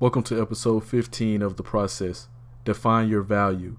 Welcome to episode 15 of The Process Define Your Value.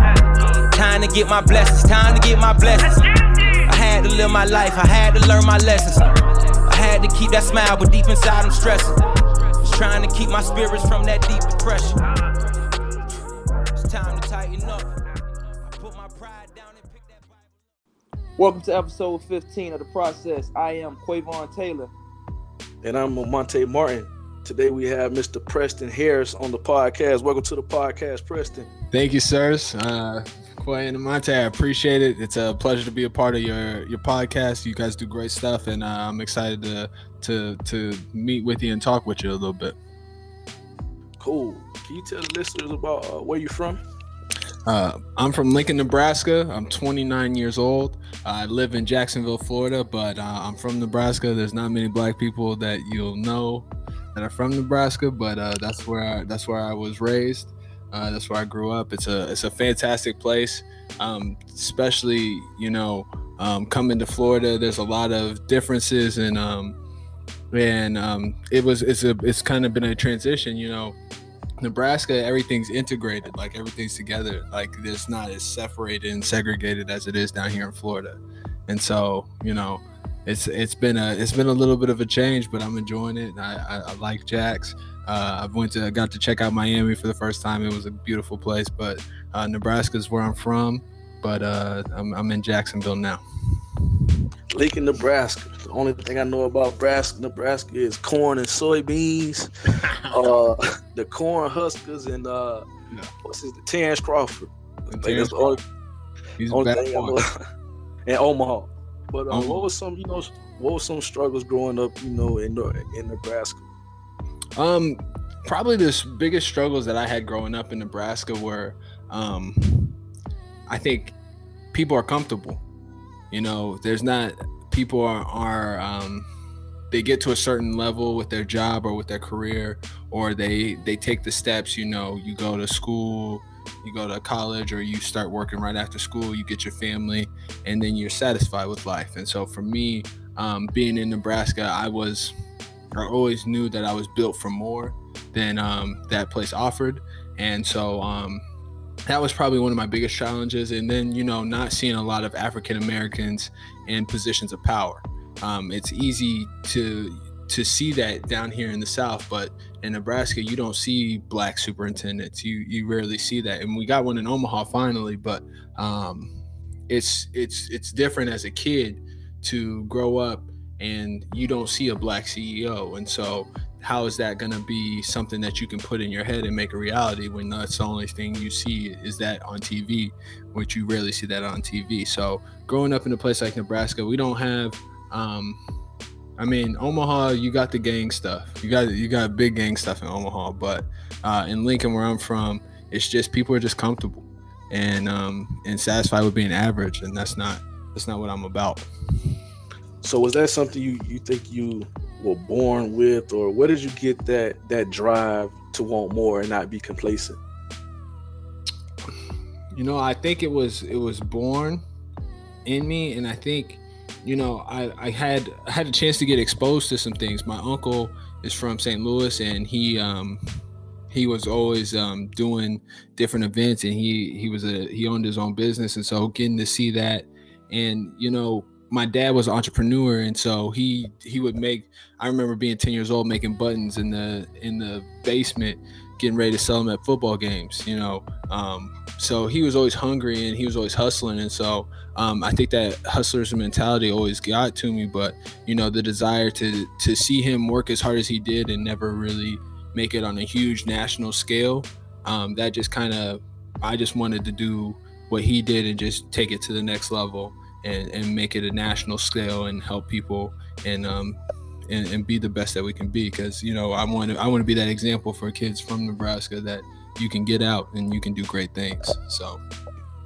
Time to get my blessings, time to get my blessings. I had to live my life, I had to learn my lessons. I had to keep that smile, but deep inside I'm stressing. Just trying to keep my spirits from that deep depression. It's time to tighten up. I put my pride down and pick that Bible. Welcome to episode 15 of the process. I am Quavon Taylor. And I'm Monte Martin. Today we have Mr. Preston Harris on the podcast. Welcome to the podcast, Preston. Thank you, sirs. Uh, Quay and Monte, I appreciate it. It's a pleasure to be a part of your your podcast. You guys do great stuff, and uh, I'm excited to to to meet with you and talk with you a little bit. Cool. Can you tell the listeners about uh, where you're from? Uh, I'm from Lincoln, Nebraska. I'm 29 years old. I live in Jacksonville, Florida, but uh, I'm from Nebraska. There's not many black people that you'll know that are from Nebraska, but uh, that's where I, that's where I was raised. Uh, that's where I grew up. It's a it's a fantastic place, um, especially you know um, coming to Florida. There's a lot of differences and um, and um, it was it's a it's kind of been a transition. You know, Nebraska, everything's integrated, like everything's together. Like it's not as separated and segregated as it is down here in Florida. And so, you know, it's it's been a it's been a little bit of a change, but I'm enjoying it. I, I, I like Jax. Uh, I went to got to check out Miami for the first time. It was a beautiful place, but uh, Nebraska is where I'm from. But uh, I'm, I'm in Jacksonville now. Lincoln, Nebraska. The only thing I know about Nebraska, Nebraska is corn and soybeans, uh, the corn huskers, and uh, Yeah. what's his Terrence Crawford. Terrence that's the only, He's only thing I know. and Omaha. But uh, Omaha. what was some, you know, what was some struggles growing up, you know, in in Nebraska? Um, probably the biggest struggles that I had growing up in Nebraska were, um, I think people are comfortable. You know, there's not people are are um, they get to a certain level with their job or with their career, or they they take the steps. You know, you go to school, you go to college, or you start working right after school. You get your family, and then you're satisfied with life. And so for me, um, being in Nebraska, I was I always knew that I was built for more than um, that place offered, and so um, that was probably one of my biggest challenges. And then you know, not seeing a lot of African Americans in positions of power. Um, it's easy to to see that down here in the South, but in Nebraska, you don't see black superintendents. You you rarely see that, and we got one in Omaha finally, but um, it's it's it's different as a kid to grow up and you don't see a black CEO. And so, how is that going to be something that you can put in your head and make a reality when that's the only thing you see is that on TV, which you rarely see that on TV. So, growing up in a place like Nebraska, we don't have. Um, I mean, Omaha, you got the gang stuff. You got you got big gang stuff in Omaha, but uh, in Lincoln, where I'm from, it's just people are just comfortable and um, and satisfied with being average, and that's not that's not what I'm about. So was that something you you think you were born with, or where did you get that that drive to want more and not be complacent? You know, I think it was it was born in me, and I think, you know, I I had I had a chance to get exposed to some things. My uncle is from St. Louis, and he um he was always um, doing different events, and he he was a he owned his own business, and so getting to see that, and you know, my dad was an entrepreneur, and so he he would make. I remember being ten years old making buttons in the in the basement, getting ready to sell them at football games. You know, um, so he was always hungry and he was always hustling, and so um, I think that hustler's mentality always got to me. But you know, the desire to to see him work as hard as he did and never really make it on a huge national scale, um, that just kind of I just wanted to do what he did and just take it to the next level and, and make it a national scale and help people and um and, and be the best that we can be because you know I want to I want to be that example for kids from Nebraska that you can get out and you can do great things so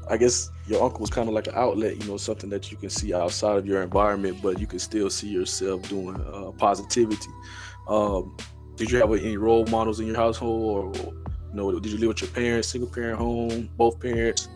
I guess your uncle was kind of like an outlet, you know, something that you can see outside of your environment, but you can still see yourself doing uh, positivity. Um, did you have any role models in your household, or you know, did you live with your parents, single parent home, both parents?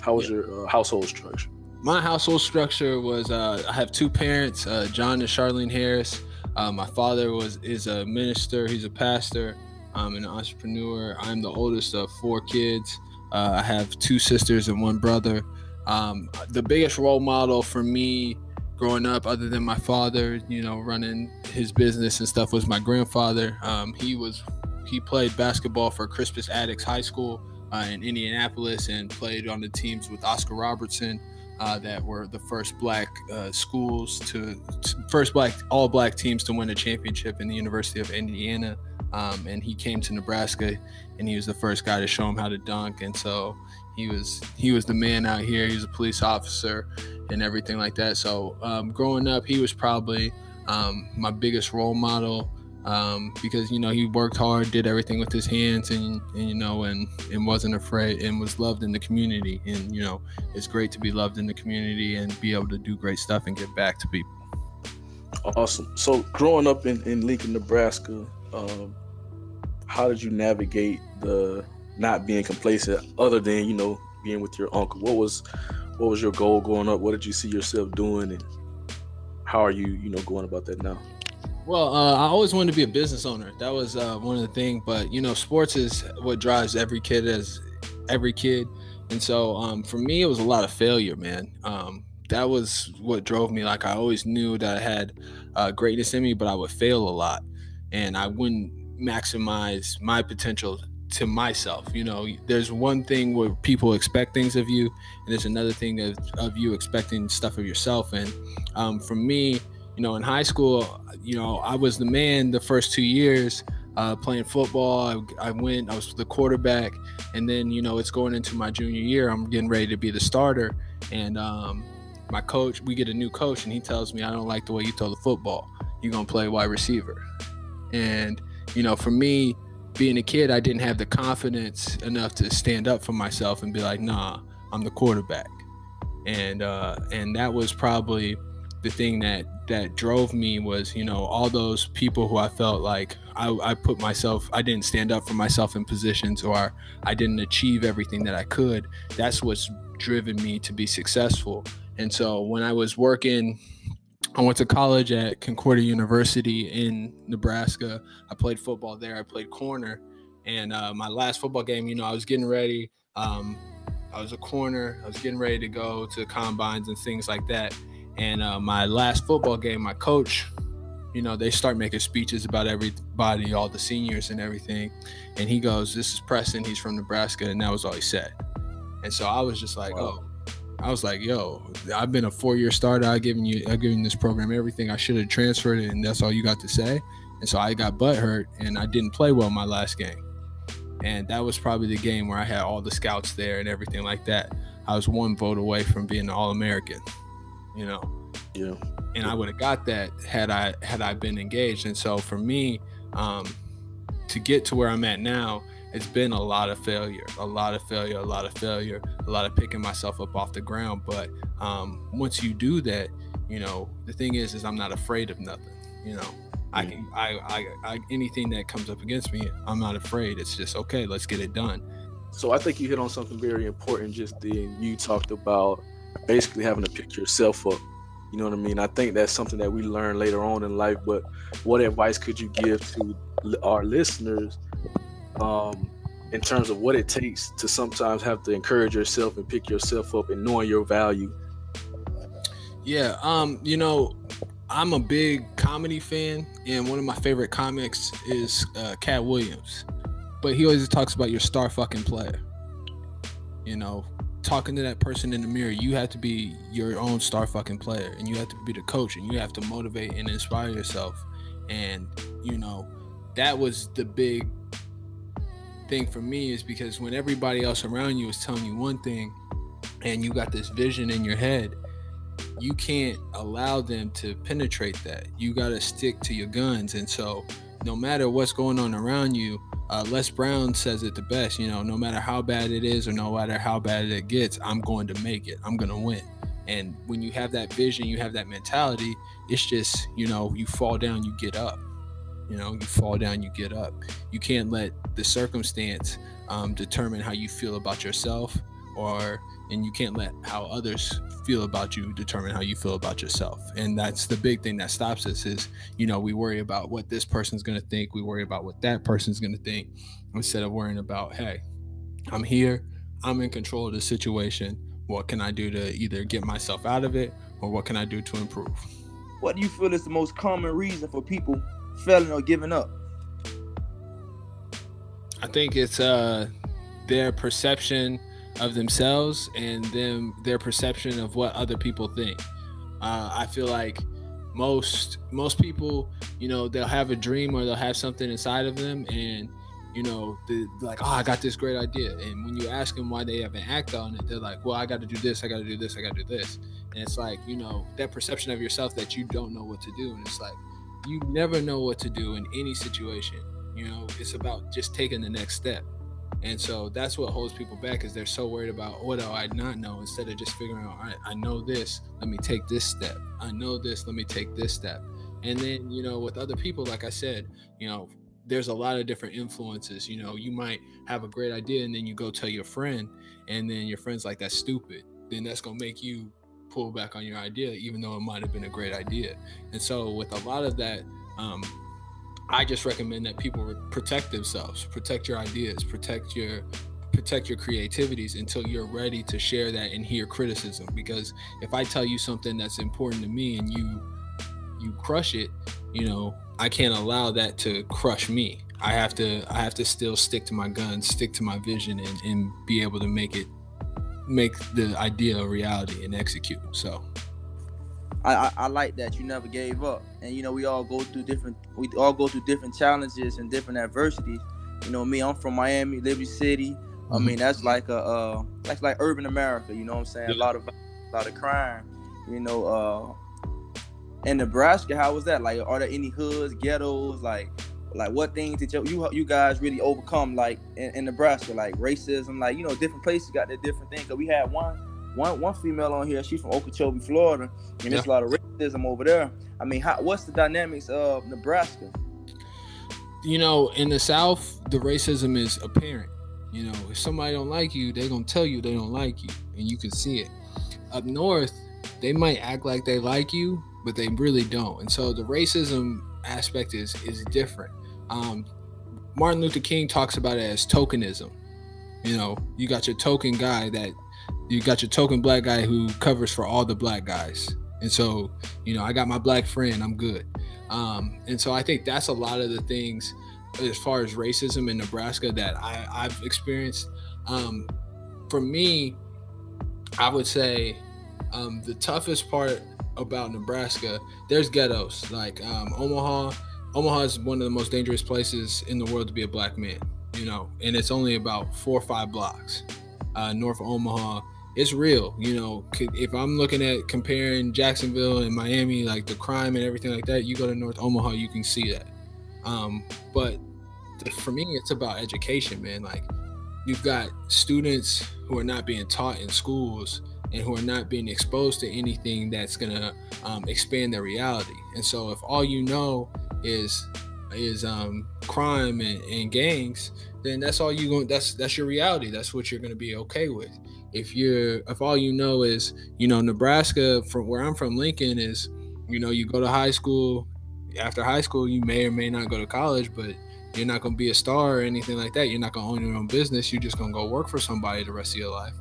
How was yeah. your uh, household structure? My household structure was uh, I have two parents, uh, John and Charlene Harris. Uh, my father was is a minister, he's a pastor, I'm an entrepreneur. I'm the oldest of four kids. Uh, I have two sisters and one brother. Um, the biggest role model for me growing up, other than my father, you know, running his business and stuff, was my grandfather. Um, he was he played basketball for Crispus Attucks High School uh, in Indianapolis and played on the teams with Oscar Robertson. Uh, that were the first black uh, schools to, first black all black teams to win a championship in the University of Indiana. Um, and he came to Nebraska, and he was the first guy to show him how to dunk. And so he was he was the man out here. He was a police officer and everything like that. So um, growing up, he was probably um, my biggest role model um, because you know he worked hard, did everything with his hands, and, and you know, and and wasn't afraid, and was loved in the community. And you know, it's great to be loved in the community and be able to do great stuff and get back to people. Awesome. So growing up in, in Lincoln, Nebraska, um, how did you navigate the not being complacent other than you know being with your uncle what was what was your goal growing up what did you see yourself doing and how are you you know going about that now well uh, i always wanted to be a business owner. That was uh, one of the things but you know sports is what drives every kid as every kid. And so um, for me it was a lot of failure man. Um, that was what drove me. Like i always knew that i had uh, greatness in me but i would fail a lot. And i wouldn't maximize my potential to myself. You know, there's one thing where people expect things of you, and there's another thing of, of you expecting stuff of yourself. And um, for me, you know, in high school, you know, I was the man the first two years uh, playing football. I, I, went, I was the quarterback, and then you know, it's going into my junior year. I'm getting ready to be the starter, and um, my coach, we get a new coach, and he tells me, I don't like the way you throw the football. You're gonna play wide receiver, and you know, for me, being a kid, I didn't have the confidence enough to stand up for myself and be like, nah, I'm the quarterback. And uh, and that was probably the thing that that drove me was, you know, all those people who I felt like I, I put myself, I didn't stand up for myself in positions or I didn't achieve everything that I could. That's what's driven me to be successful. And so when I was working I went to college at Concordia University in Nebraska. I played football there. I played corner. And uh, my last football game, you know, I was getting ready. Um, I was a corner. I was getting ready to go to combines and things like that. And uh, my last football game, my coach, you know, they start making speeches about everybody, all the seniors and everything. And he goes, This is Preston. He's from Nebraska. And that was all he said. And so I was just like, wow. Oh, I was like, yo, I've been a four year starter. I've given you, I've given this program everything. I should have transferred it, and that's all you got to say. And so I got butt hurt, and I didn't play well my last game. And that was probably the game where I had all the scouts there and everything like that. I was one vote away from being an All American, you know. Yeah. And I would have got that had I had I been engaged. And so for me, um, to get to where I'm at now, it's been a lot of failure, a lot of failure, a lot of failure, a lot of picking myself up off the ground. But um, once you do that, you know, the thing is, is I'm not afraid of nothing. You know, I can, I, I, I, anything that comes up against me, I'm not afraid. It's just okay. Let's get it done. So I think you hit on something very important. Just then, you talked about basically having to pick yourself up. You know what I mean? I think that's something that we learn later on in life. But what advice could you give to our listeners um, in terms of what it takes to sometimes have to encourage yourself and pick yourself up and knowing your value. Yeah, um, you know, I'm a big comedy fan, and one of my favorite comics is uh, Katt Williams. But he always talks about your star fucking player. You know, talking to that person in the mirror, you have to be your own star fucking player, and you have to be the coach, and you have to motivate and inspire yourself. And you know, that was the big thing for me is because when everybody else around you is telling you one thing, and you got this vision in your head you can't allow them to penetrate that. You got to stick to your guns. And so, no matter what's going on around you, uh, Les Brown says it the best. You know, no matter how bad it is or no matter how bad it gets, I'm going to make it. I'm going to win. And when you have that vision, you have that mentality, it's just, you know, you fall down, you get up. You know, you fall down, you get up. You can't let the circumstance um, determine how you feel about yourself or and you can't let how others feel about you determine how you feel about yourself. And that's the big thing that stops us is you know we worry about what this person's going to think we worry about what that person's going to think instead of worrying about hey i'm here i'm in control of the situation what can i do to either get myself out of it or what can i do to improve? What do you feel is the most common reason for people failing or giving up? I think it's uh their perception of themselves and them their perception of what other people think. Uh, I feel like most most people, you know, they'll have a dream or they'll have something inside of them, and you know, like, oh, I got this great idea. And when you ask them why they haven't acted on it, they're like, well, I got to do this, I got to do this, I got to do this. And it's like, you know, that perception of yourself that you don't know what to do, and it's like, you never know what to do in any situation. You know, it's about just taking the next step. And so that's what holds people back is they're so worried about what do I not know instead of just figuring out, right, I know this, let me take this step. I know this, let me take this step. And then, you know, with other people, like I said, you know, there's a lot of different influences. You know, you might have a great idea and then you go tell your friend, and then your friend's like, that's stupid. Then that's to make you pull back on your idea, even though it might have been a great idea. And so, with a lot of that, um, I just recommend that people protect themselves, protect your ideas, protect your protect your creativities until you're ready to share that and hear criticism because if I tell you something that's important to me and you you crush it, you know, I can't allow that to crush me. I have to I have to still stick to my guns, stick to my vision and, and be able to make it make the idea a reality and execute. So I, I, I, like that you never gave up. And you know, we all go through different we all go through different challenges and different adversities. You know, me, I'm from Miami, Liberty City. Mm-hmm. I mean, that's like a uh that's like urban America, you know what I'm saying? A lot of a lot of crime. You know, uh in Nebraska, how was that? Like are there any hoods, ghettos, like like what things did you you, you guys really overcome like in, in Nebraska, like racism, like you know, different places got their different things. Cause we had one one one female on here, she's from Okeechobee, Florida, and yeah. there's a lot of racism over there. I mean, how, what's the dynamics of Nebraska? You know, in the South, the racism is apparent. You know, if somebody don't like you, they're gonna tell you they don't like you, and you can see it. Up north, they might act like they like you, but they really don't. And so the racism aspect is is different. Um, Martin Luther King talks about it as tokenism. You know, you got your token guy that you got your token black guy who covers for all the black guys. And so, you know, I got my black friend, I'm good. Um, and so I think that's a lot of the things as far as racism in Nebraska that I, I've experienced. Um, for me, I would say um, the toughest part about Nebraska, there's ghettos like um, Omaha. Omaha is one of the most dangerous places in the world to be a black man, you know, and it's only about four or five blocks uh, north Omaha it's real. You know, if I'm looking at comparing Jacksonville and Miami, like the crime and everything like that, you go to North Omaha, you can see that. Um, but for me, it's about education, man. Like you've got students who are not being taught in schools and who are not being exposed to anything that's gonna um, expand their reality. And so, if all you know is is um, crime and, and gangs, then that's all you going. That's that's your reality. That's what you're gonna be okay with if you're if all you know is you know Nebraska from where I'm from Lincoln is you know you go to high school after high school you may or may not go to college but You're not gonna be a star or anything like that. You're not gonna own your own business. You're just gonna go work for somebody the rest of your life.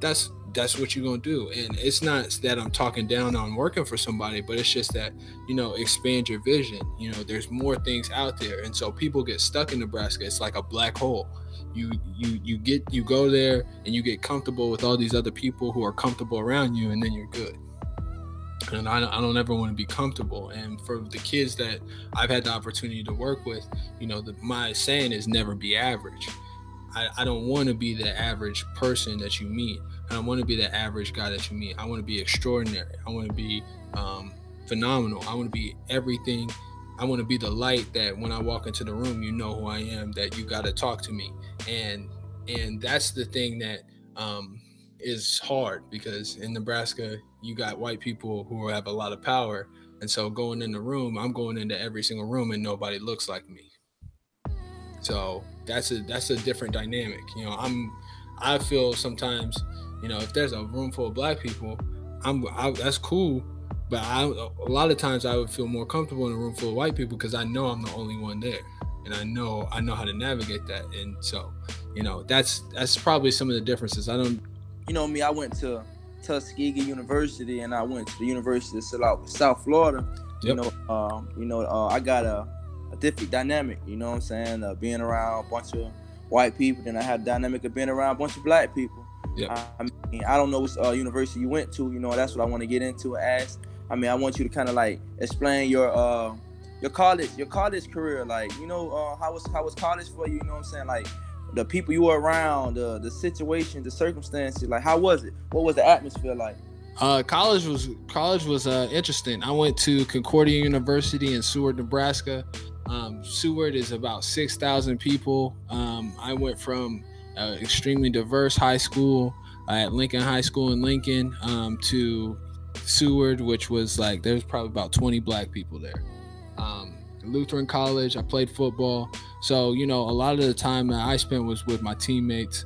That's that's what you're gonna do. And it's not that I'm talking down on working for somebody, but it's just that you know expand your vision. You know, there's more things out there, and so people get stuck in Nebraska. It's like a black hole. You you you get you go there and you get comfortable with all these other people who are comfortable around you, and then you're good. And I, I don't ever want to be comfortable. And for the kids that I've had the opportunity to work with, you know, the, my saying is never be average. I, I don't want to be the average person that you meet. I want to be the average guy that you meet. I want to be extraordinary. I want to be um, phenomenal. I want to be everything. I want to be the light that when I walk into the room, you know who I am. That you got to talk to me, and and that's the thing that um, is hard because in Nebraska, you got white people who have a lot of power, and so going in the room, I'm going into every single room, and nobody looks like me. So that's a that's a different dynamic. You know, I'm I feel sometimes you know, if there's a room full of black people, I'm I, that's cool. But I, a lot of times I would feel more comfortable in a room full of white people because I know I'm the only one there, and I know I know how to navigate that. And so, you know, that's that's probably some of the differences. I don't. You know me, I went to Tuskegee University and I went to the University of South, South Florida. You know, um, you know, uh, I got a, a different dynamic. You know what I'm saying? Uh, being around a bunch of white people, then I had a dynamic of being around a bunch of black people. Yeah. I mean, I don't know which uh, university you went to. You know, that's what I want to get into and ask. I mean, I want you to kind of like explain your uh your college your college career. Like, you know, uh, how was how was college for you? You know what I'm saying? Like the people you were around, the the situation, the circumstances. Like, how was it? What was the atmosphere like? Uh, college was college was uh, interesting. I went to Concordia University in Seward, Nebraska. Um, Seward is about six thousand people. Um, I went from uh, extremely diverse high school at Lincoln High School in Lincoln um, to Seward, which was like there's probably about 20 black people there. Um, Lutheran College, I played football. So, you know, a lot of the time that I spent was with my teammates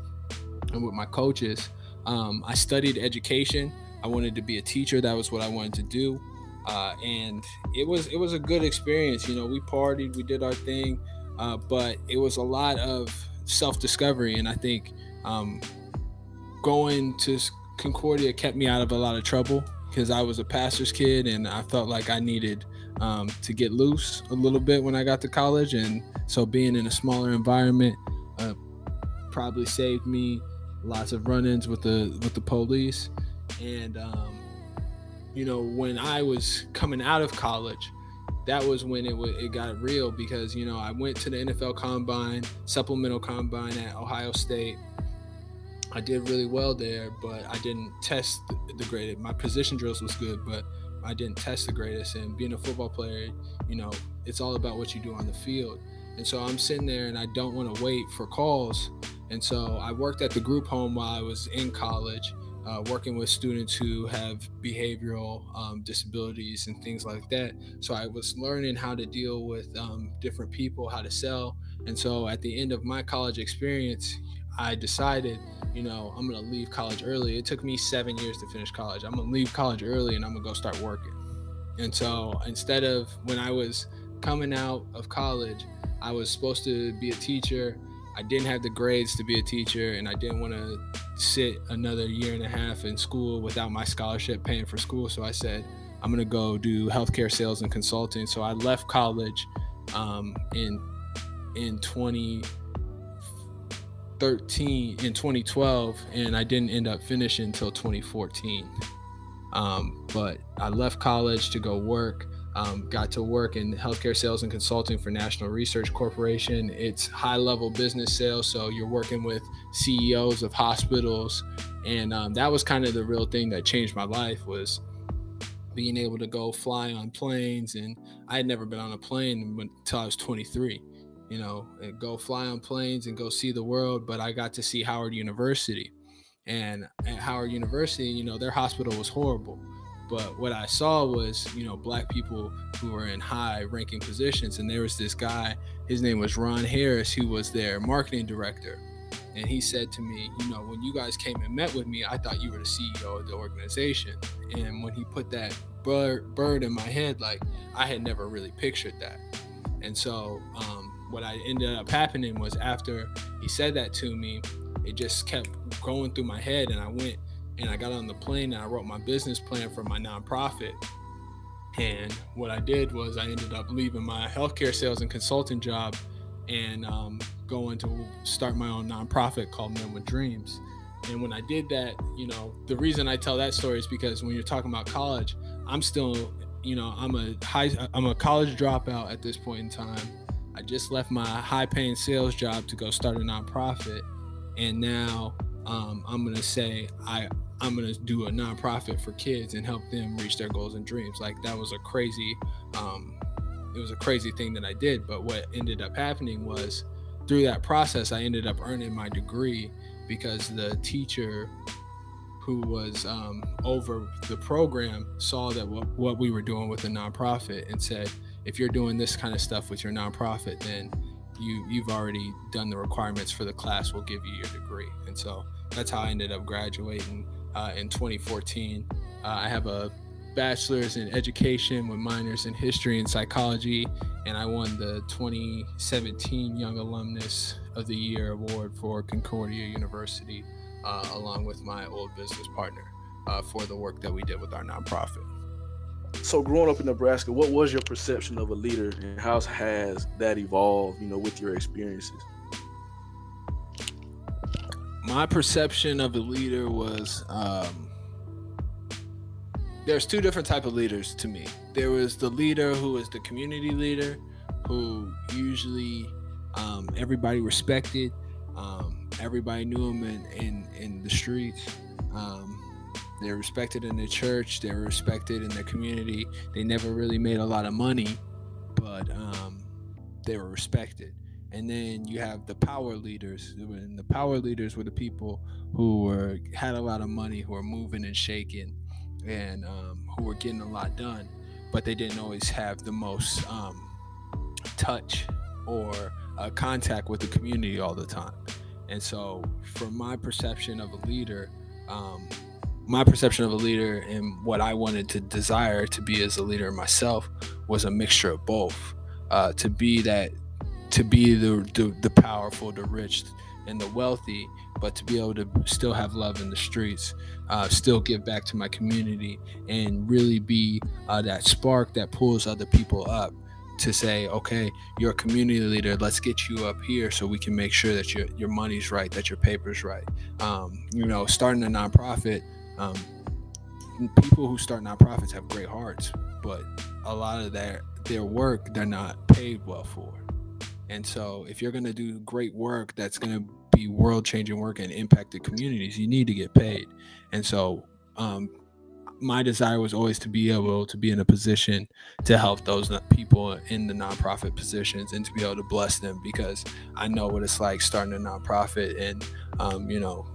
and with my coaches. Um, I studied education. I wanted to be a teacher. That was what I wanted to do. Uh, and it was it was a good experience. You know, we partied, we did our thing, uh, but it was a lot of self discovery. And I think um, going to Concordia kept me out of a lot of trouble because I was a pastor's kid and I felt like I needed um, to get loose a little bit when I got to college. And so being in a smaller environment uh, probably saved me lots of run-ins with the with the police. And um, you know, when I was coming out of college, that was when it w- it got real because you know I went to the NFL Combine, supplemental Combine at Ohio State. I did really well there, but I didn't test the greatest. My position drills was good, but I didn't test the greatest. And being a football player, you know, it's all about what you do on the field. And so I'm sitting there and I don't want to wait for calls. And so I worked at the group home while I was in college uh, working with students who have behavioral um, disabilities and things like that. So I was learning how to deal with um, different people, how to sell. And so at the end of my college experience, I decided, you know, I'm going to leave college early. It took me seven years to finish college. I'm going to leave college early and I'm going to go start working. And so instead of when I was coming out of college, I was supposed to be a teacher. I didn't have the grades to be a teacher and I didn't want to sit another year and a half in school without my scholarship paying for school. So I said, I'm gonna go do healthcare sales and consulting. So I left college um, in in 2013 in 2012, and I didn't end up finishing until 2014. Um, but I left college to go work. Um, got to work in healthcare sales and consulting for National Research Corporation. It's high level business sales, so you're working with CEOs of hospitals, and um, that was kind of the real thing that changed my life was being able to go fly on planes. And I had never been on a plane until I was 23. You know, go fly on planes and go see the world. But I got to see Howard University, and at Howard University, you know, their hospital was horrible but what I saw was, you know, black people who were in high ranking positions. And there was this guy, his name was Ron Harris, who was their marketing director. And he said to me, you know, when you guys came and met with me, I thought you were the CEO of the organization. And when he put that bird, bird in my head, like I had never really pictured that. And so um, what I ended up happening was after he said that to me, it just kept going through my head, and I went and I got on the plane and I wrote my business plan for my nonprofit. And what I did was I ended up leaving my healthcare sales and consulting job and um, going to start my own nonprofit called Men with Dreams. And when I did that, you know, the reason I tell that story is because when you're talking about college, I'm still, you know, I'm a high, I'm a college dropout at this point in time. I just left my high paying sales job to go start a nonprofit. And now um, I'm to say I, I'm gonna do a nonprofit for kids and help them reach their goals and dreams. Like that was a crazy, um, it was a crazy thing that I did. But what ended up happening was through that process, I ended up earning my degree because the teacher who was um, over the program saw that what, what we were doing with the nonprofit and said, if you're doing this kind of stuff with your nonprofit, then you you've already done the requirements for the class. We'll give you your degree. And so that's how I ended up graduating uh, in 2014. Uh, I have a bachelor's in education with minors in history and psychology, and I won the 2017 Young Alumnus of the Year award for Concordia University, uh, along with my old business partner uh, for the work that we did with our nonprofit. So, growing up in Nebraska, what was your perception of a leader, and how has that evolved? You know, with your experiences my perception of a leader was um, there's two different type of leaders to me. There was the leader who was the community leader, who usually um, everybody respected. Um, everybody knew him in, in, in the streets. Um, they were respected in the church. They were respected in their community. They never really made a lot of money, but um, they were respected and then you have the power leaders and the power leaders were the people who were had a lot of money who were moving and shaking and um, who were getting a lot done but they didn't always have the most um, touch or uh, contact with the community all the time. And so from my perception of a leader um, my perception of a leader and what i wanted to desire to be as a leader myself was a mixture of both. Uh, to be that to be the, the, the powerful, the rich, and the wealthy, but to be able to still have love in the streets, uh, still give back to my community, and really be uh, that spark that pulls other people up to say, okay, you're a community leader. Let's get you up here so we can make sure that your your money's right, that your paper's right. Um, you know, starting a nonprofit. Um, people who start nonprofits have great hearts, but a lot of their their work they're not paid well for. And so, if you're going to do great work that's going to be world changing work and impact the communities, you need to get paid. And so, um, my desire was always to be able to be in a position to help those people in the nonprofit positions and to be able to bless them because I know what it's like starting a nonprofit and, um, you know,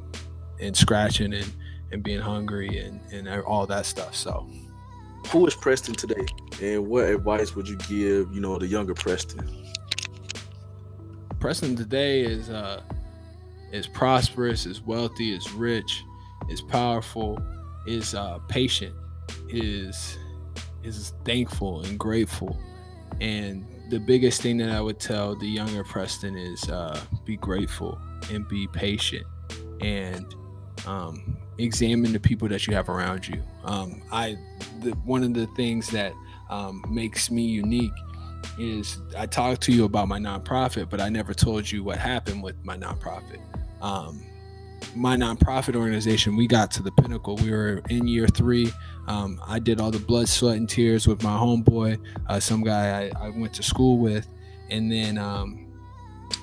and scratching and, and being hungry and, and all that stuff. So, who is Preston today, and what advice would you give, you know, the younger Preston? Preston today is uh is prosperous, is wealthy, is rich, is powerful, is uh patient, is is thankful and grateful. And the biggest thing that I would tell the younger Preston is uh be grateful and be patient and um examine the people that you have around you. Um I the one of the things that um, makes me unique is I talked to you about my nonprofit, but I never told you what happened with my nonprofit. Um, my nonprofit organization, we got to the pinnacle. We were in year three. Um, I did all the blood, sweat, and tears with my homeboy, uh, some guy I, I, went to school with, and then um,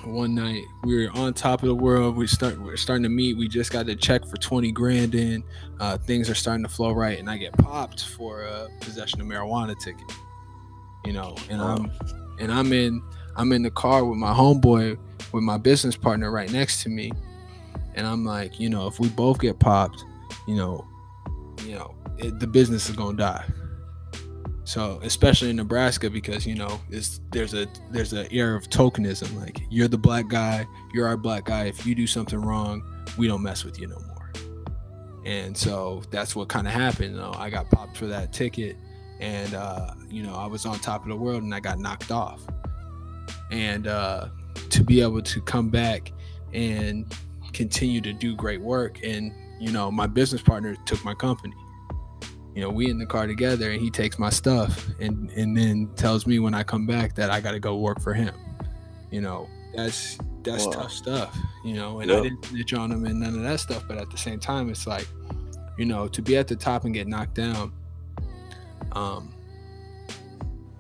one night we were on top of the world. We start we are starting to meet. We just got a check for twenty grand in. Uh, things are starting to flow right, and I get popped for a possession of marijuana ticket you know, and I'm and I'm in I'm in the car with my homeboy with my business partner right next to me. And I'm like, you know, if we both get popped, you know, you know, it, the business is gonna die. So especially in Nebraska, because you know, it's, there's a there's an air of tokenism. Like you're the black guy, you're our black guy. If you do something wrong, we don't mess with you no more. And so that's what kind of happened. You know, I got popped for that ticket, and uh, you know I was on top of the world and I got knocked off. and uh, to be able to come back and continue to do great work. And you know, my business partner took my company. You know, we in the car together, and he takes my stuff, and and then tells me when I come back that I got to go work for him. You know, that's that's Wow. tough stuff. You know, and Yeah. I didn't snitch on him and none of that stuff. But at the same time, it's like, you know, to be at the top and get knocked down. Um,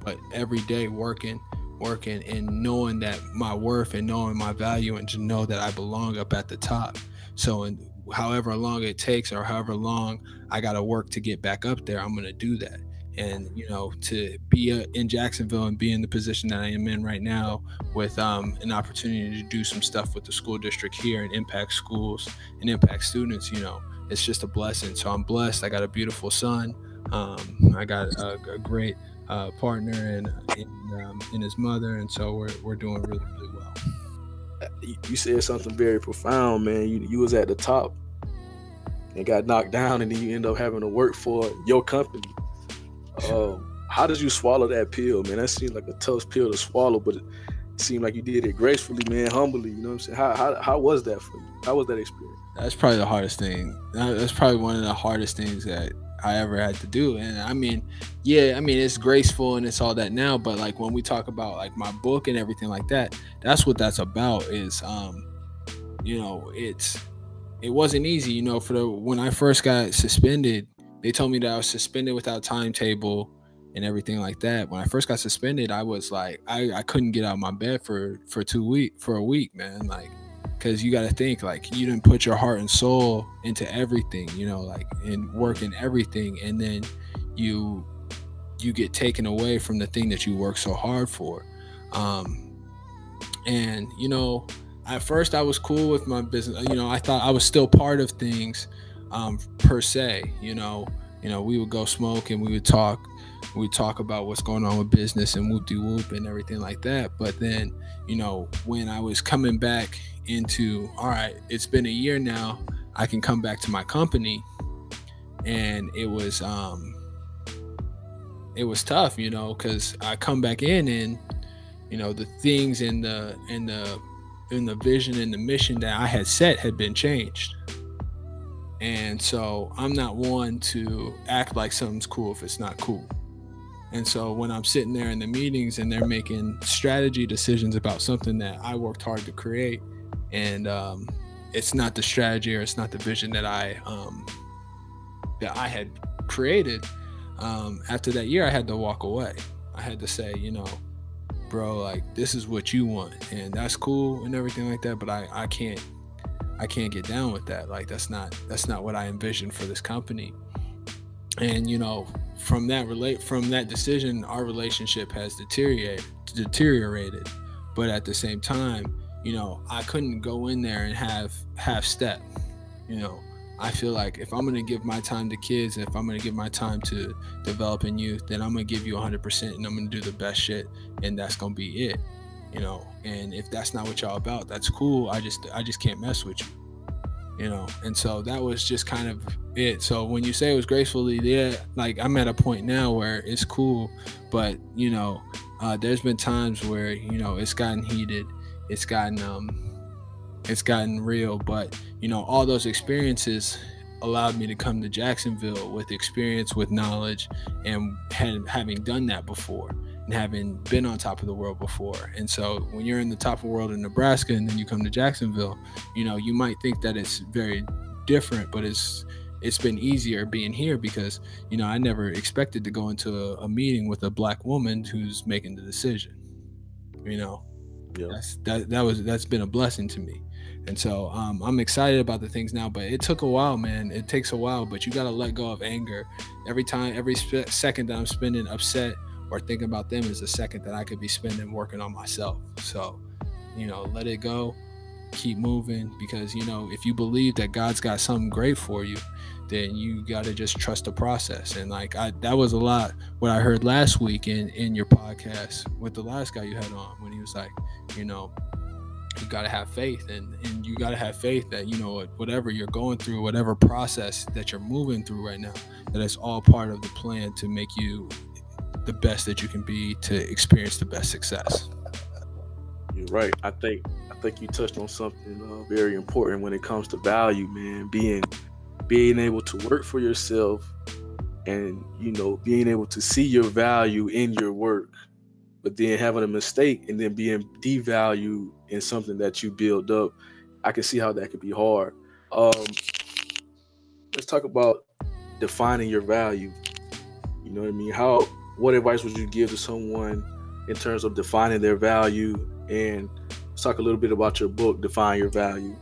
but every day working, working, and knowing that my worth and knowing my value, and to know that I belong up at the top. So, and however long it takes, or however long I got to work to get back up there, I'm gonna do that. And you know, to be uh, in Jacksonville and be in the position that I am in right now, with um, an opportunity to do some stuff with the school district here and impact schools and impact students, you know, it's just a blessing. So I'm blessed. I got a beautiful son. Um, I got a, a great uh, partner and and, um, and his mother, and so we're we're doing really really well. you you said something very profound, man. You you was at the top and got knocked down, and then you end up having to work for your company. Um, how did you swallow that pill, man? That seemed like a tough pill to swallow, but it seemed like you did it gracefully, man, humbly. You know what I'm saying? How how, how was that for you? How was that experience? That's probably the hardest thing. That's probably one of the hardest things that I ever had to do. And I mean, yeah, I mean it's graceful and it's all that now, but like when we talk about like my book and everything like that, that's what that's about. Is um, you know, it's it wasn't easy. You know, for the when I first got suspended, they told me that I was suspended without timetable and everything like that. When I first got suspended, I was like, I, I couldn't get out of my bed for for two week for a week, man. Like because you got to think like you didn't put your heart and soul into everything you know like and work in everything and then you you get taken away from the thing that you work so hard for. Um and you know at first i was cool with my business you know i thought i was still part of things um per se you know. You know we would go smoke and we would talk we talk about what's going on with business and whoop de whoop and everything like that. But then you know when i was coming back into all right it's been a year now i can come back to my company. And it was um it was tough you know because i come back in and you know the things in the in the in the vision and the mission that i had set had been changed. And so i'm not one to act like something's cool if it's not cool. And so when i'm sitting there in the meetings and they're making strategy decisions about something that i worked hard to create and um, it's not the strategy or it's not the vision that I um, that I had created. Um, after that year, I had to walk away. I had to say, you know, bro, like this is what you want, and that's cool and everything like that. But I, I can't, I can't get down with that. Like that's not that's not what I envisioned for this company. And you know, from that relate from that decision, our relationship has deteriorated deteriorated. But at the same time, you know, I couldn't go in there and have half step. You know, I feel like if I'm gonna give my time to kids, if I'm gonna give my time to developing youth, then I'm gonna give you 100% and I'm gonna do the best shit, and that's gonna be it. You know, and if that's not what y'all about, that's cool. I just I just can't mess with you. You know, and so that was just kind of it. So when you say it was gracefully, yeah, like I'm at a point now where it's cool, but you know, uh, there's been times where you know it's gotten heated it's gotten um it's gotten real but you know all those experiences allowed me to come to jacksonville with experience with knowledge and had, having done that before and having been on top of the world before. And so when you're in the top of the world in nebraska and then you come to jacksonville you know you might think that it's very different but it's it's been easier being here because you know i never expected to go into a, a meeting with a black woman who's making the decision you know Yeah. that's that that was that's been a blessing to me. And so um, i'm excited about the things now but it took a while man. It takes a while but you got to let go of anger. Every time every sp- second that i'm spending upset or thinking about them is a second that i could be spending working on myself. So you know let it go. Keep moving because you know if you believe that god's got something great for you then you got to just trust the process and like i that was a lot what i heard last week in in your podcast with the last guy you had on when he was like you know you got to have faith and and you got to have faith that you know whatever you're going through whatever process that you're moving through right now that it's all part of the plan to make you the best that you can be to experience the best success You're right. I think I think you touched on something uh, very important when it comes to value, man. Being being able to work for yourself and you know being able to see your value in your work but then having a mistake and then being devalued in something that you build up i can see how that could be hard. Um let's talk about defining your value. You know what i mean? How what advice would you give to someone in terms of defining their value? And let's talk a little bit about your book define your value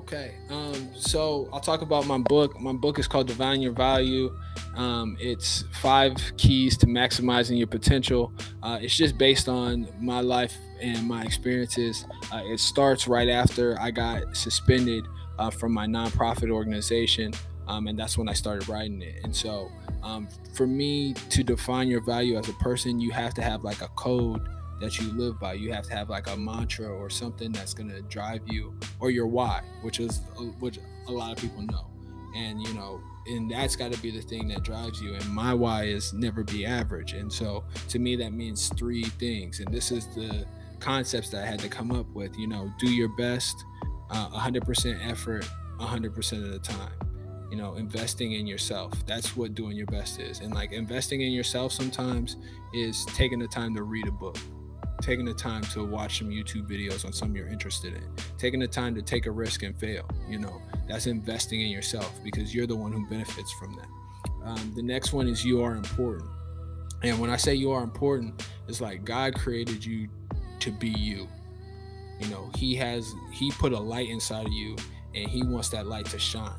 Okay. Um, so I'll talk about my book. My book is called Define Your Value. Um, it's five keys to maximizing your potential. Uh, it's just based on my life and my experiences. Uh, it starts right after I got suspended uh, from my nonprofit organization. Um, and that's when I started writing it. And so, um, for me to define your value as a person, you have to have like a code that you live by. You have to have like a mantra or something that's going to drive you, or your why, which is uh, which a lot of people know. And you know, and that's got to be the thing that drives you. And my why is never be average. And so to me, that means three things. And this is the concepts that I had to come up with. You know, do your best, uh, 100% effort, 100% of the time you know investing in yourself that's what doing your best is and like investing in yourself sometimes is taking the time to read a book taking the time to watch some YouTube videos on something you're interested in, taking the time to take a risk and fail. You know, that's investing in yourself because you're the one who benefits from that. Um, the next one is you are important. And when I say you are important, it's like God created you to be you. You know, He has, He put a light inside of you and He wants that light to shine.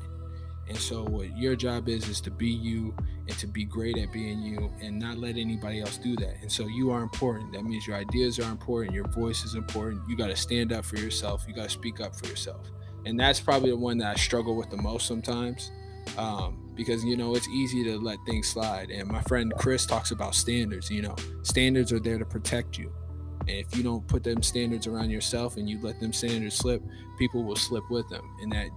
And so what your job is is to be you and to be great at being you and not let anybody else do that. And so you are important. That means your ideas are important, your voice is important. You got to stand up for yourself. You got to speak up for yourself. And that's probably the one that I struggle with the most sometimes. Um, because you know it's easy to let things slide and my friend chris talks about standards you know standards are there to protect you and if you don't put them standards around yourself and you let them standards slip people will slip with them and that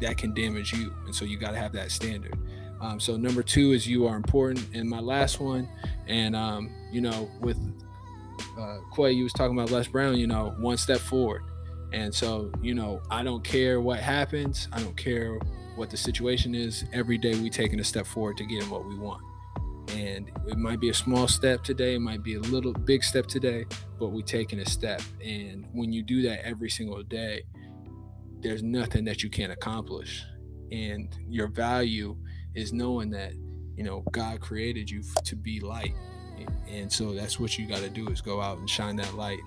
that can damage you. And so you got to have that standard. Um, so number two is you are important. And my last one, and um, you know, with uh, Quay, you was talking about Les Brown. You know, one step forward. And so you know, I don't care what happens. I don't care what the situation is. Every day we taking a step forward to getting what we want. And it might be a small step today, it might be a little big step today, but we taking a step. And when you do that every single day, there's nothing that you can't accomplish. And your value is knowing that, you know, God created you to be light. And so that's what you got to do is go out and shine that light.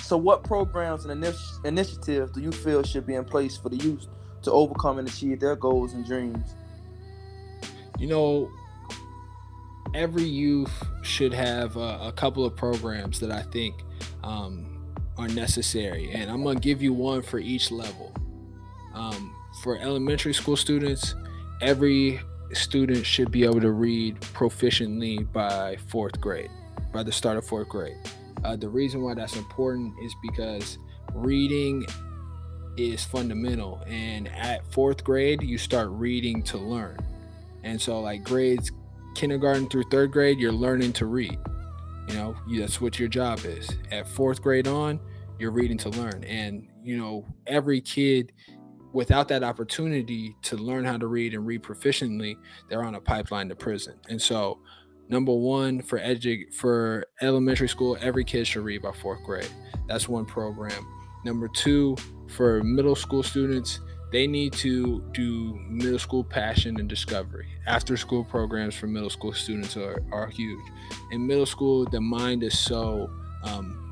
So, what programs and initi- initiatives do you feel should be in place for the youth to overcome and achieve their goals and dreams? You know, every youth should have a, a couple of programs that I think um, are necessary. And I'm going to give you one for each level. Um, for elementary school students, every student should be able to read proficiently by fourth grade, by the start of fourth grade. Uh, the reason why that's important is because reading is fundamental. And at fourth grade, you start reading to learn. And so, like grades kindergarten through third grade, you're learning to read. You know, that's what your job is. At fourth grade on, you're reading to learn. And, you know, every kid without that opportunity to learn how to read and read proficiently, they're on a pipeline to prison. And so, number one for edu- for elementary school, every kid should read by fourth grade. That's one program. Number two, for middle school students, they need to do middle school passion and discovery. After school programs for middle school students are, are huge. In middle school, the mind is so um,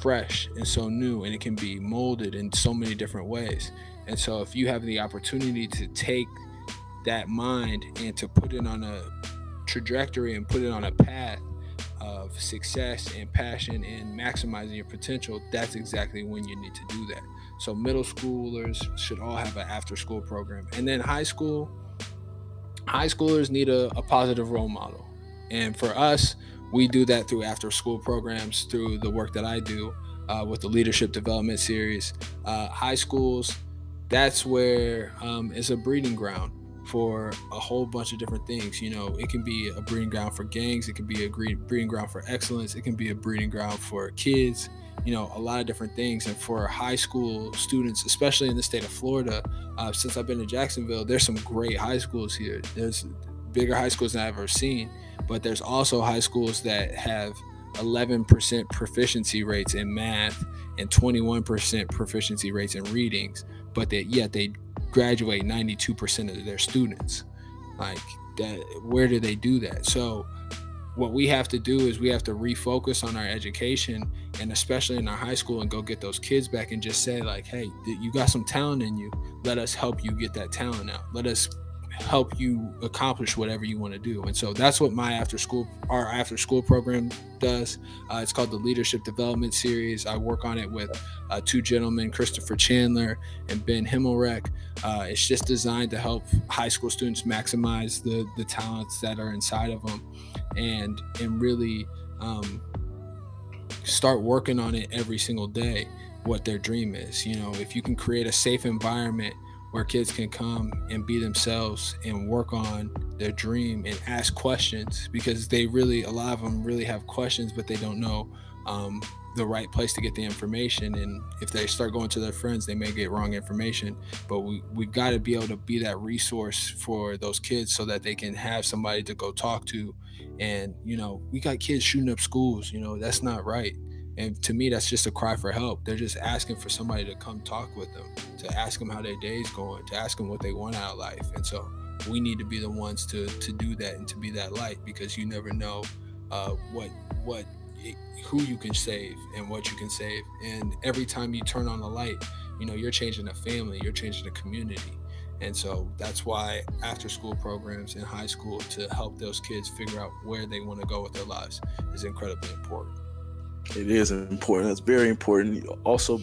fresh and so new and it can be molded in so many different ways. And so if you have the opportunity to take that mind and to put it on a trajectory and put it on a path of success and passion and maximizing your potential, that's exactly when you need to do that. So middle schoolers should all have an after school program. And then high school, high schoolers need a, a positive role model. And for us, we do that through after school programs, through the work that I do uh, with the leadership development series. Uh, high schools, that's where um, it's a breeding ground for a whole bunch of different things. You know, it can be a breeding ground for gangs, it can be a breeding ground for excellence, it can be a breeding ground for kids, you know, a lot of different things. And for high school students, especially in the state of Florida, uh, since I've been to Jacksonville, there's some great high schools here. There's bigger high schools than I've ever seen, but there's also high schools that have 11% proficiency rates in math and 21% proficiency rates in readings, but that yet they graduate 92% of their students. Like that, where do they do that? So, what we have to do is we have to refocus on our education and especially in our high school and go get those kids back and just say like hey you got some talent in you let us help you get that talent out let us help you accomplish whatever you want to do. And so that's what my after school our after school program does. Uh, it's called the Leadership Development Series. I work on it with uh, two gentlemen, Christopher Chandler and Ben Himmelreck. Uh, it's just designed to help high school students maximize the the talents that are inside of them, and and really um, start working on it every single day. What their dream is, you know, if you can create a safe environment where kids can come and be themselves and work on their dream and ask questions because they really a lot of them really have questions but they don't know um, the right place to get the information. And if they start going to their friends they may get wrong information but we, we've got to be able to be that resource for those kids so that they can have somebody to go talk to. And you know we got kids shooting up schools you know that's not right and to me, that's just a cry for help. They're just asking for somebody to come talk with them, to ask them how their day's going, to ask them what they want out of life. And so we need to be the ones to to do that and to be that light because you never know uh, what what who you can save and what you can save. And every time you turn on the light, you know you're changing a family, you're changing a community. And so that's why after school programs in high school to help those kids figure out where they want to go with their lives is incredibly important. It is important. It's very important. You're also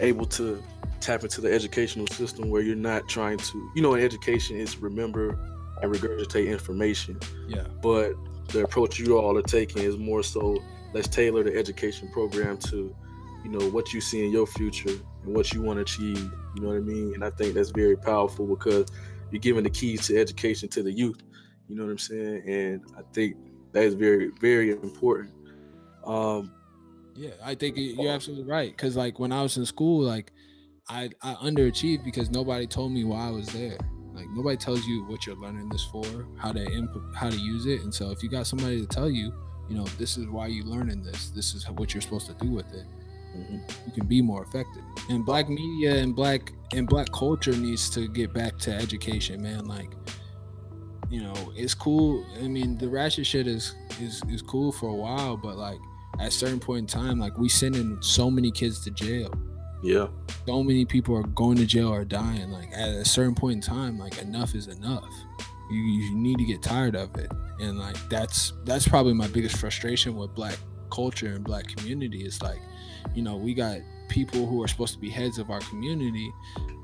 able to tap into the educational system where you're not trying to, you know, in education is remember and regurgitate information. Yeah. But the approach you all are taking is more so let's tailor the education program to, you know, what you see in your future and what you want to achieve. You know what I mean? And I think that's very powerful because you're giving the keys to education to the youth. You know what I'm saying? And I think that is very, very important. Um, yeah, I think you're absolutely right. Because like when I was in school, like I I underachieved because nobody told me why I was there. Like nobody tells you what you're learning this for, how to input, how to use it. And so if you got somebody to tell you, you know, this is why you're learning this. This is what you're supposed to do with it. Mm-hmm. You can be more effective. And black media and black and black culture needs to get back to education, man. Like, you know, it's cool. I mean, the ratchet shit is is is cool for a while, but like at a certain point in time, like we sending so many kids to jail. Yeah. So many people are going to jail or dying. Like at a certain point in time, like enough is enough. You, you need to get tired of it. And like that's that's probably my biggest frustration with black culture and black community is like, you know, we got people who are supposed to be heads of our community,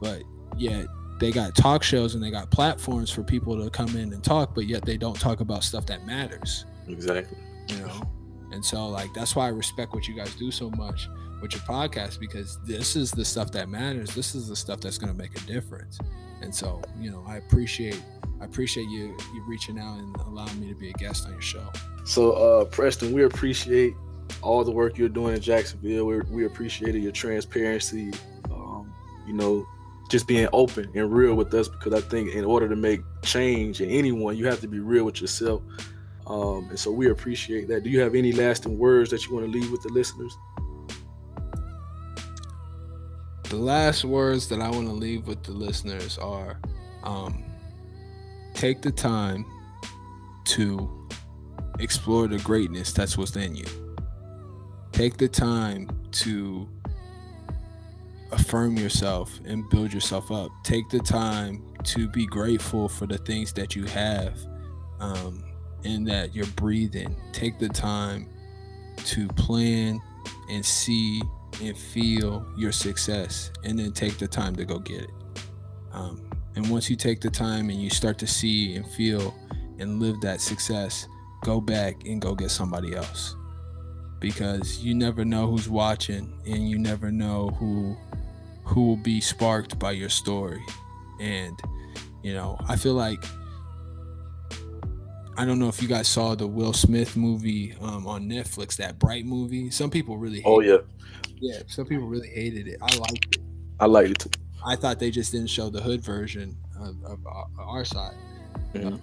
but yet they got talk shows and they got platforms for people to come in and talk, but yet they don't talk about stuff that matters. Exactly. You know? And so like that's why I respect what you guys do so much with your podcast because this is the stuff that matters. This is the stuff that's going to make a difference. And so, you know, I appreciate I appreciate you you reaching out and allowing me to be a guest on your show. So, uh Preston, we appreciate all the work you're doing in Jacksonville. we we appreciated your transparency, um, you know, just being open and real with us because I think in order to make change in anyone, you have to be real with yourself. Um, and so we appreciate that. Do you have any lasting words that you want to leave with the listeners? The last words that I want to leave with the listeners are um, take the time to explore the greatness that's within you. Take the time to affirm yourself and build yourself up. Take the time to be grateful for the things that you have. Um, in that you're breathing. Take the time to plan and see and feel your success, and then take the time to go get it. Um, and once you take the time and you start to see and feel and live that success, go back and go get somebody else. Because you never know who's watching and you never know who who will be sparked by your story. And You know, I feel like I don't know if you guys saw the Will Smith movie um, on Netflix, that Bright movie. Some people really Oh yeah, it. yeah, some people really hated it. I liked it. I like it too. I thought they just didn't show the hood version of, of our, our side. Mhm.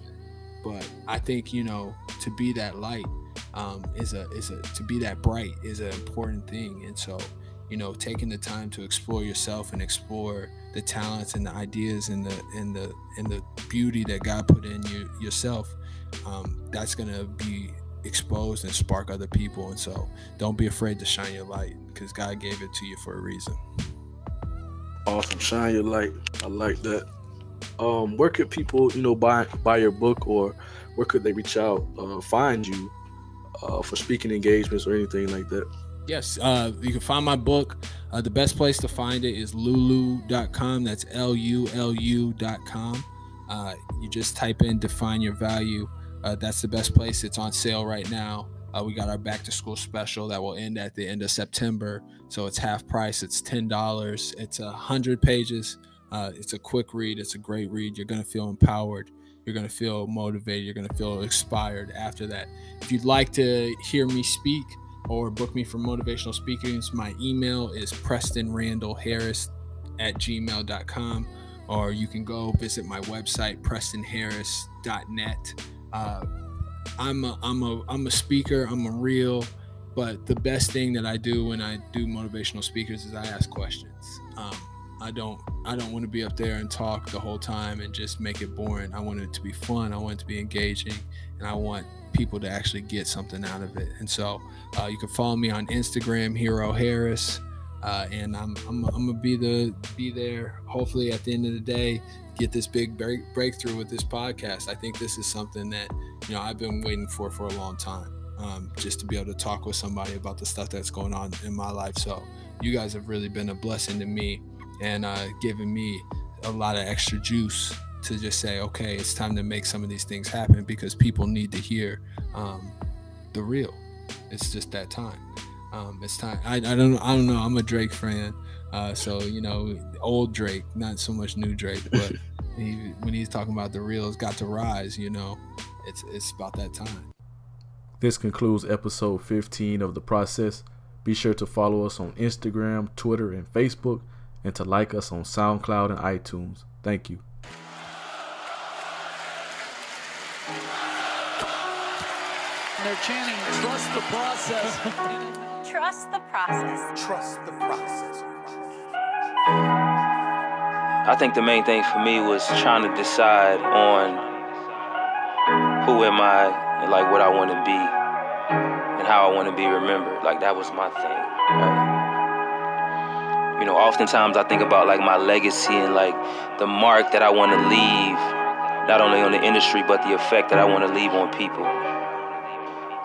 But I think you know to be that light um, is a is a to be that bright is an important thing, and so you know taking the time to explore yourself and explore the talents and the ideas and the and the and the beauty that God put in you yourself, um, that's gonna be exposed and spark other people. And so don't be afraid to shine your light because God gave it to you for a reason. Awesome, shine your light. I like that. Um, where could people, you know, buy buy your book, or where could they reach out, uh, find you, uh, for speaking engagements or anything like that? Yes, uh, you can find my book. Uh, the best place to find it is lulu.com. That's L U L U.com. Uh, you just type in define your value. Uh, that's the best place. It's on sale right now. Uh, we got our back to school special that will end at the end of September. So it's half price. It's $10. It's a hundred pages. Uh, it's a quick read. It's a great read. You're to feel empowered. You're to feel motivated. You're to feel inspired after that. If you'd like to hear me speak, or book me for motivational speakings, my email is prestonrandallharris at gmail.com. Or you can go visit my website, prestonharris.net. Uh, I'm a, I'm a I'm a speaker. I'm a real, but the best thing that I do when I do motivational speakers is I ask questions. Um, I don't I don't want to be up there and talk the whole time and just make it boring. I want it to be fun. I want it to be engaging, and I want people to actually get something out of it. And so uh, you can follow me on Instagram, Hero Harris, uh, and I'm, I'm I'm gonna be the be there. Hopefully, at the end of the day, get this big break, breakthrough with this podcast. I think this is something that you know I've been waiting for for a long time. Um, just to be able to talk with somebody about the stuff that's going on in my life. So you guys have really been a blessing to me and uh, given me a lot of extra juice to just say, okay, it's time to make some of these things happen because people need to hear um, the real. It's just that time. Um, it's time. I, I don't. I don't know. I'm a Drake fan, uh, so you know, old Drake, not so much new Drake, but he, when he's talking about the real, it's got to rise. You know, it's it's about that time. This concludes episode 15 of the process. Be sure to follow us on Instagram, Twitter, and Facebook, and to like us on SoundCloud and iTunes. Thank you. And they're chanting, trust the process. Trust the process. Trust the process. I think the main thing for me was trying to decide on who am I and like what I want to be and how I want to be remembered. Like that was my thing. Right? You know, oftentimes I think about like my legacy and like the mark that I want to leave, not only on the industry but the effect that I want to leave on people.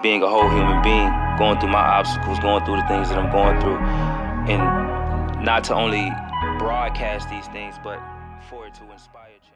Being a whole human being, going through my obstacles, going through the things that I'm going through, and not to only broadcast these things, but for it to inspire.